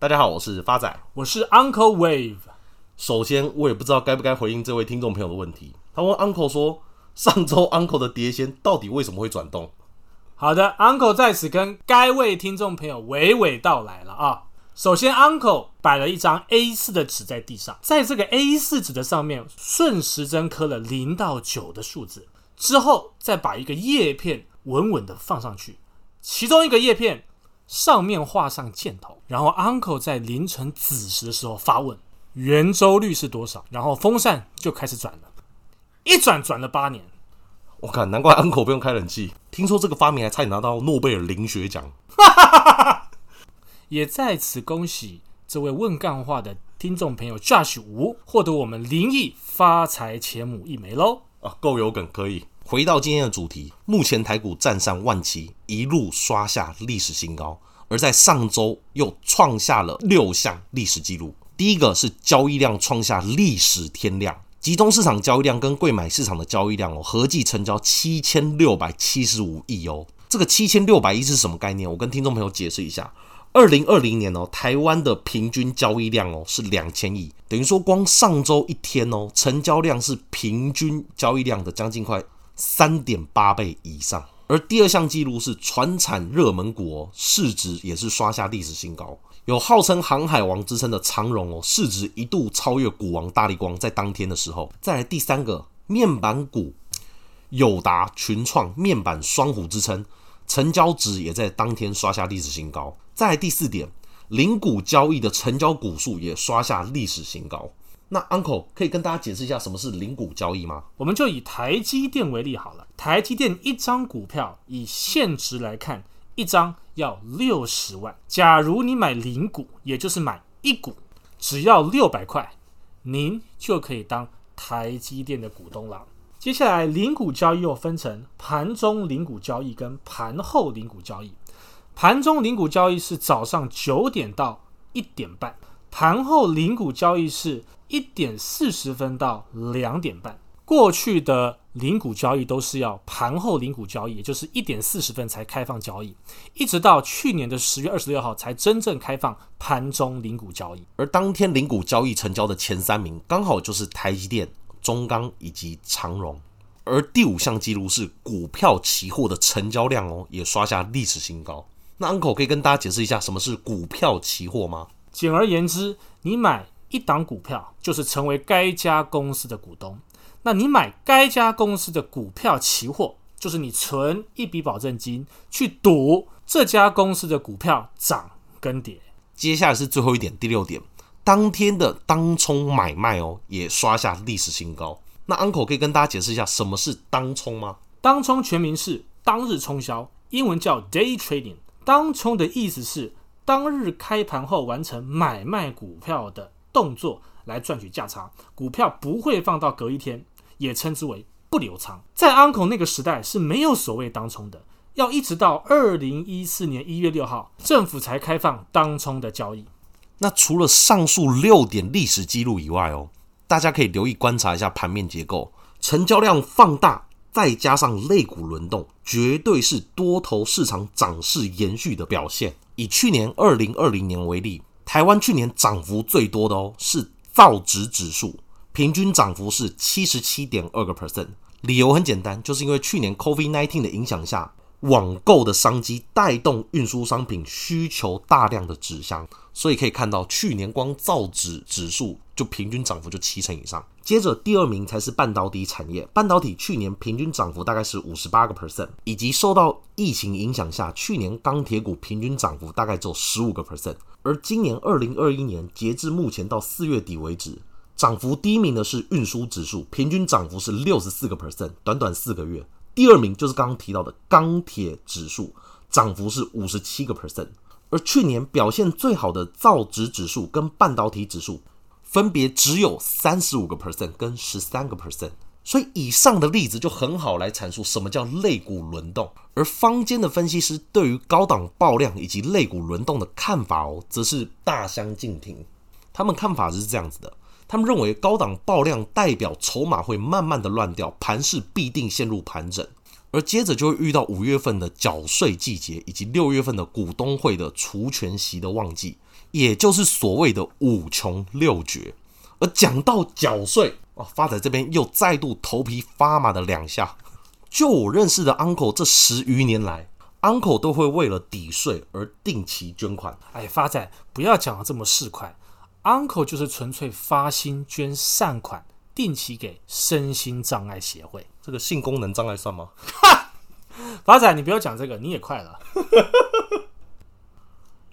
大家好，我是发仔，我是 Uncle Wave。首先，我也不知道该不该回应这位听众朋友的问题。他问 Uncle 说，上周 Uncle 的碟仙到底为什么会转动？好的，Uncle 在此跟该位听众朋友娓娓道来了啊。首先，Uncle 摆了一张 A4 的纸在地上，在这个 A4 纸的上面顺时针刻了零到九的数字，之后再把一个叶片稳稳的放上去，其中一个叶片上面画上箭头，然后 Uncle 在凌晨子时的时候发问：圆周率是多少？然后风扇就开始转了，一转转了八年。我靠难怪 Uncle 不用开冷气，听说这个发明还差点拿到诺贝尔灵学奖。也在此恭喜这位问干话的听众朋友 Josh 吴获得我们灵异发财钱母一枚喽！啊，够有梗，可以。回到今天的主题，目前台股站上万七，一路刷下历史新高，而在上周又创下了六项历史记录。第一个是交易量创下历史天量，集中市场交易量跟柜买市场的交易量哦，合计成交七千六百七十五亿哦。这个七千六百亿是什么概念？我跟听众朋友解释一下。二零二零年哦，台湾的平均交易量哦是两千亿，等于说光上周一天哦，成交量是平均交易量的将近快三点八倍以上。而第二项记录是传产热门股，市值也是刷下历史新高，有号称航海王之称的长荣哦，市值一度超越股王大立光，在当天的时候。再来第三个面板股，友达、群创面板双虎之称。成交值也在当天刷下历史新高。再来第四点，零股交易的成交股数也刷下历史新高。那 Uncle 可以跟大家解释一下什么是零股交易吗？我们就以台积电为例好了。台积电一张股票以现值来看，一张要六十万。假如你买零股，也就是买一股，只要六百块，您就可以当台积电的股东了。接下来，零股交易又分成盘中零股交易跟盘后零股交易。盘中零股交易是早上九点到一点半，盘后零股交易是一点四十分到两点半。过去的零股交易都是要盘后零股交易，也就是一点四十分才开放交易，一直到去年的十月二十六号才真正开放盘中零股交易。而当天零股交易成交的前三名，刚好就是台积电。中钢以及长荣，而第五项记录是股票期货的成交量哦，也刷下历史新高。那 Uncle 可以跟大家解释一下什么是股票期货吗？简而言之，你买一档股票就是成为该家公司的股东。那你买该家公司的股票期货，就是你存一笔保证金去赌这家公司的股票涨跟跌。接下来是最后一点，第六点。当天的当冲买卖哦，也刷下历史新高。那 Uncle 可以跟大家解释一下什么是当冲吗？当冲全名是当日冲销，英文叫 Day Trading。当冲的意思是当日开盘后完成买卖股票的动作来赚取价差，股票不会放到隔一天，也称之为不留仓。在 Uncle 那个时代是没有所谓当冲的，要一直到二零一四年一月六号，政府才开放当冲的交易。那除了上述六点历史记录以外哦，大家可以留意观察一下盘面结构，成交量放大，再加上类股轮动，绝对是多头市场涨势延续的表现。以去年二零二零年为例，台湾去年涨幅最多的哦是造纸指数，平均涨幅是七十七点二个 percent。理由很简单，就是因为去年 COVID nineteen 的影响下。网购的商机带动运输商品需求大量的纸箱，所以可以看到去年光造纸指数就平均涨幅就七成以上。接着第二名才是半导体产业，半导体去年平均涨幅大概是五十八个 percent，以及受到疫情影响下，去年钢铁股平均涨幅大概只有十五个 percent。而今年二零二一年截至目前到四月底为止，涨幅第一名的是运输指数，平均涨幅是六十四个 percent，短短四个月。第二名就是刚刚提到的钢铁指数，涨幅是五十七个 percent，而去年表现最好的造纸指数跟半导体指数，分别只有三十五个 percent 跟十三个 percent。所以以上的例子就很好来阐述什么叫类股轮动，而坊间的分析师对于高档爆量以及类股轮动的看法哦，则是大相径庭。他们看法是这样子的。他们认为高档爆量代表筹码会慢慢的乱掉，盘势必定陷入盘整，而接着就会遇到五月份的缴税季节以及六月份的股东会的除权息的旺季，也就是所谓的五穷六绝。而讲到缴税，哦，发仔这边又再度头皮发麻的两下。就我认识的 uncle，这十余年来，uncle 都会为了抵税而定期捐款。哎，发仔不要讲的这么市侩，uncle 就是纯粹发心捐善款，定期给身心障碍协会。这个性功能障碍算吗？哈，发仔你不要讲这个，你也快了。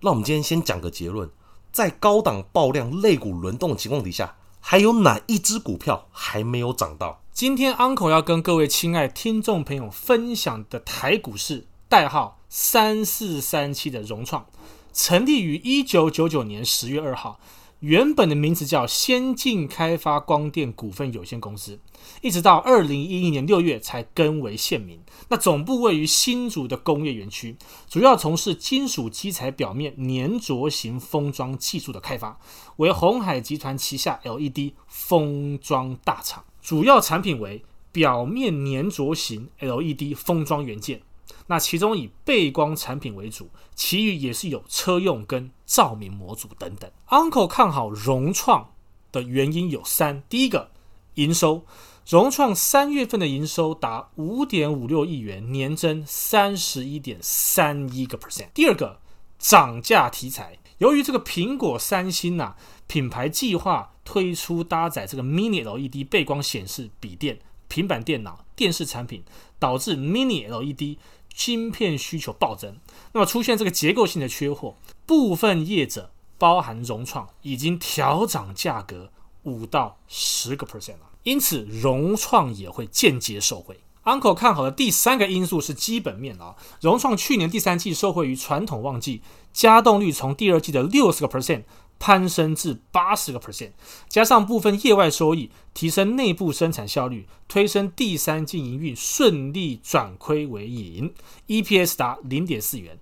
那我们今天先讲个结论，在高档爆量类股轮动的情况底下，还有哪一只股票还没有涨到？今天 Uncle 要跟各位亲爱听众朋友分享的台股是代号三四三七的融创，成立于一九九九年十月二号。原本的名字叫先进开发光电股份有限公司，一直到二零一一年六月才更为现名。那总部位于新竹的工业园区，主要从事金属基材表面粘着型封装技术的开发，为鸿海集团旗下 LED 封装大厂。主要产品为表面粘着型 LED 封装元件。那其中以背光产品为主，其余也是有车用跟照明模组等等。Uncle 看好融创的原因有三：第一个，营收，融创三月份的营收达五点五六亿元，年增三十一点三一个 percent；第二个，涨价题材，由于这个苹果、三星呐、品牌计划推出搭载这个 Mini LED 背光显示笔电、平板电脑、电视产品，导致 Mini LED。芯片需求暴增，那么出现这个结构性的缺货，部分业者包含融创已经调涨价格五到十个 percent 了，因此融创也会间接受惠。Uncle 看好的第三个因素是基本面啊，融创去年第三季受惠于传统旺季，加动率从第二季的六十个 percent。攀升至八十个 percent，加上部分业外收益，提升内部生产效率，推升第三季营运顺利转亏为盈，EPS 达零点四元，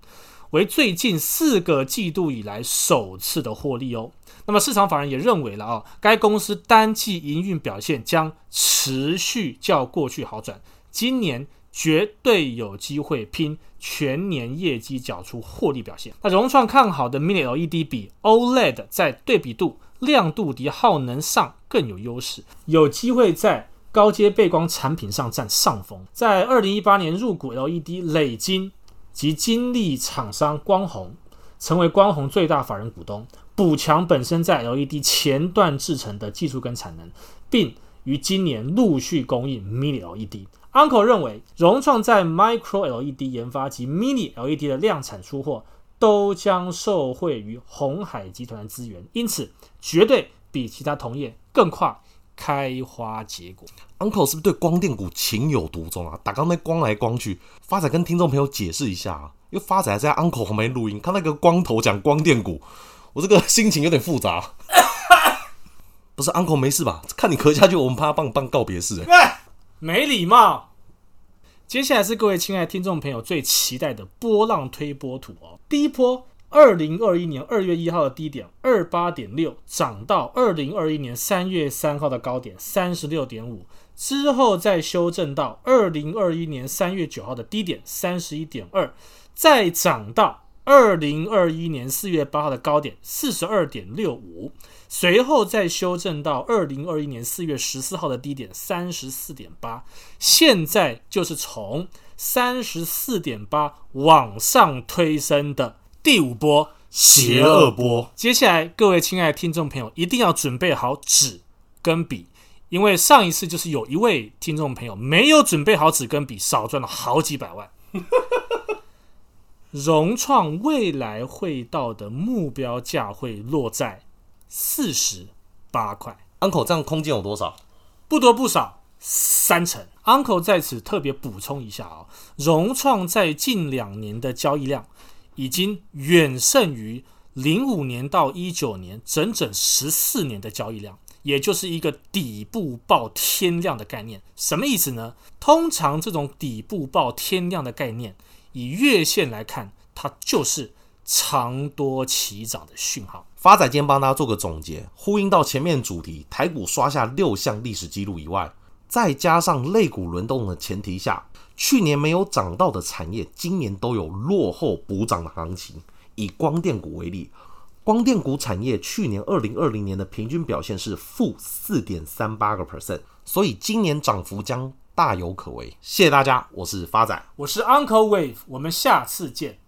为最近四个季度以来首次的获利哦。那么市场法人也认为了啊，该公司单季营运表现将持续较过去好转，今年。绝对有机会拼全年业绩，缴出获利表现。那融创看好的 Mini LED 比 OLED 在对比度、亮度及耗能上更有优势，有机会在高阶背光产品上占上风。在二零一八年入股 LED 累金及晶粒厂商光弘，成为光弘最大法人股东，补强本身在 LED 前段制程的技术跟产能，并于今年陆续供应 Mini LED。Uncle 认为，融创在 Micro LED 研发及 Mini LED 的量产出货都将受惠于鸿海集团的资源，因此绝对比其他同业更快开花结果。Uncle 是不是对光电股情有独钟啊？打刚那光来光去，发仔跟听众朋友解释一下啊，因为发仔在 Uncle 旁边录音，看那个光头讲光电股，我这个心情有点复杂。不是 Uncle 没事吧？看你咳下去，我们怕他帮你办告别式哎。没礼貌。接下来是各位亲爱听众朋友最期待的波浪推波图哦。第一波，二零二一年二月一号的低点二八点六，涨到二零二一年三月三号的高点三十六点五，之后再修正到二零二一年三月九号的低点三十一点二，再涨到二零二一年四月八号的高点四十二点六五。随后再修正到二零二一年四月十四号的低点三十四点八，现在就是从三十四点八往上推升的第五波邪恶波。接下来，各位亲爱的听众朋友，一定要准备好纸跟笔，因为上一次就是有一位听众朋友没有准备好纸跟笔，少赚了好几百万。荣创未来会到的目标价会落在。四十八块，Uncle 这样空间有多少？不多不少，三成。Uncle 在此特别补充一下啊、哦，融创在近两年的交易量已经远胜于零五年到一九年整整十四年的交易量，也就是一个底部爆天量的概念。什么意思呢？通常这种底部爆天量的概念，以月线来看，它就是长多起涨的讯号。发仔今天帮大家做个总结，呼应到前面主题，台股刷下六项历史记录以外，再加上类股轮动的前提下，去年没有涨到的产业，今年都有落后补涨的行情。以光电股为例，光电股产业去年二零二零年的平均表现是负四点三八个 percent，所以今年涨幅将大有可为。谢谢大家，我是发仔，我是 Uncle Wave，我们下次见。